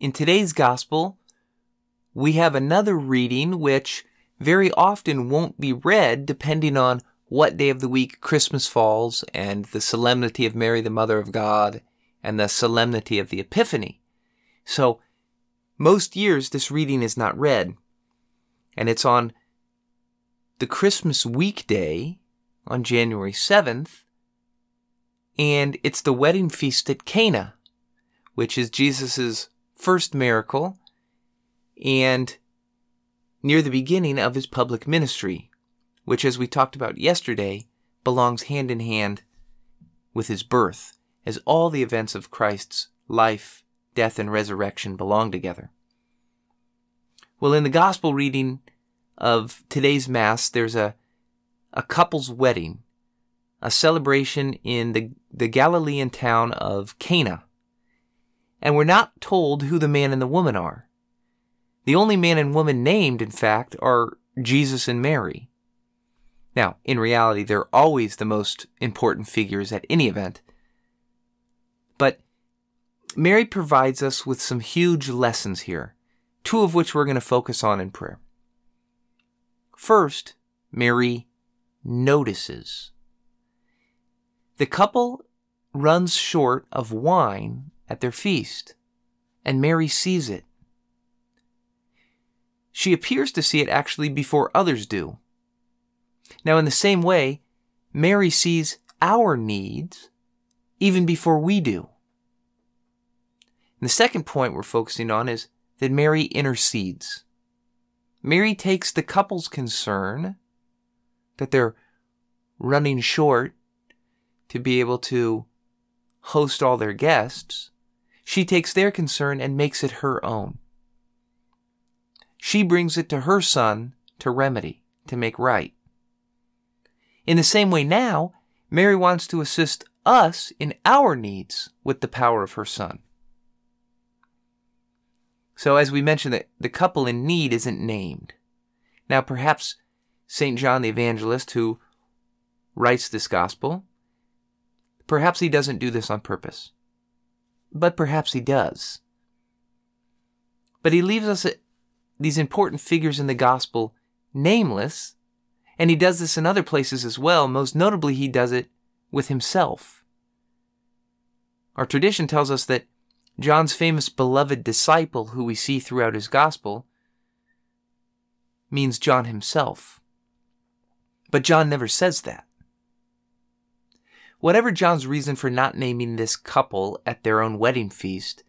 in today's gospel, we have another reading which very often won't be read depending on what day of the week Christmas falls and the solemnity of Mary, the Mother of God, and the solemnity of the Epiphany. So, most years this reading is not read, and it's on the Christmas weekday on January 7th, and it's the wedding feast at Cana, which is Jesus' first miracle and near the beginning of his public ministry, which, as we talked about yesterday, belongs hand in hand with his birth, as all the events of Christ's life, death, and resurrection belong together. Well, in the gospel reading of today's Mass, there's a, a couple's wedding, a celebration in the, the Galilean town of Cana. And we're not told who the man and the woman are. The only man and woman named, in fact, are Jesus and Mary. Now, in reality, they're always the most important figures at any event. But Mary provides us with some huge lessons here, two of which we're going to focus on in prayer. First, Mary notices. The couple runs short of wine at their feast, and Mary sees it she appears to see it actually before others do. Now, in the same way, Mary sees our needs even before we do. And the second point we're focusing on is that Mary intercedes. Mary takes the couple's concern that they're running short to be able to host all their guests. She takes their concern and makes it her own. She brings it to her son to remedy, to make right. In the same way now, Mary wants to assist us in our needs with the power of her son. So, as we mentioned, that the couple in need isn't named. Now, perhaps St. John the Evangelist, who writes this gospel, perhaps he doesn't do this on purpose. But perhaps he does. But he leaves us these important figures in the gospel nameless, and he does this in other places as well. Most notably, he does it with himself. Our tradition tells us that John's famous beloved disciple, who we see throughout his gospel, means John himself. But John never says that. Whatever John's reason for not naming this couple at their own wedding feast,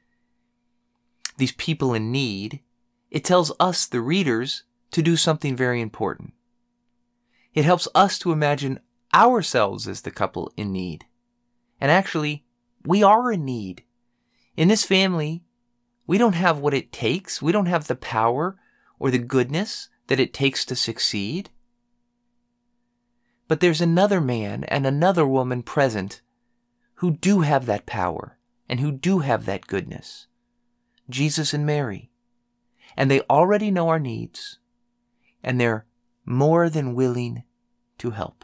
these people in need, it tells us, the readers, to do something very important. It helps us to imagine ourselves as the couple in need. And actually, we are in need. In this family, we don't have what it takes. We don't have the power or the goodness that it takes to succeed. But there's another man and another woman present who do have that power and who do have that goodness Jesus and Mary and they already know our needs, and they're more than willing to help.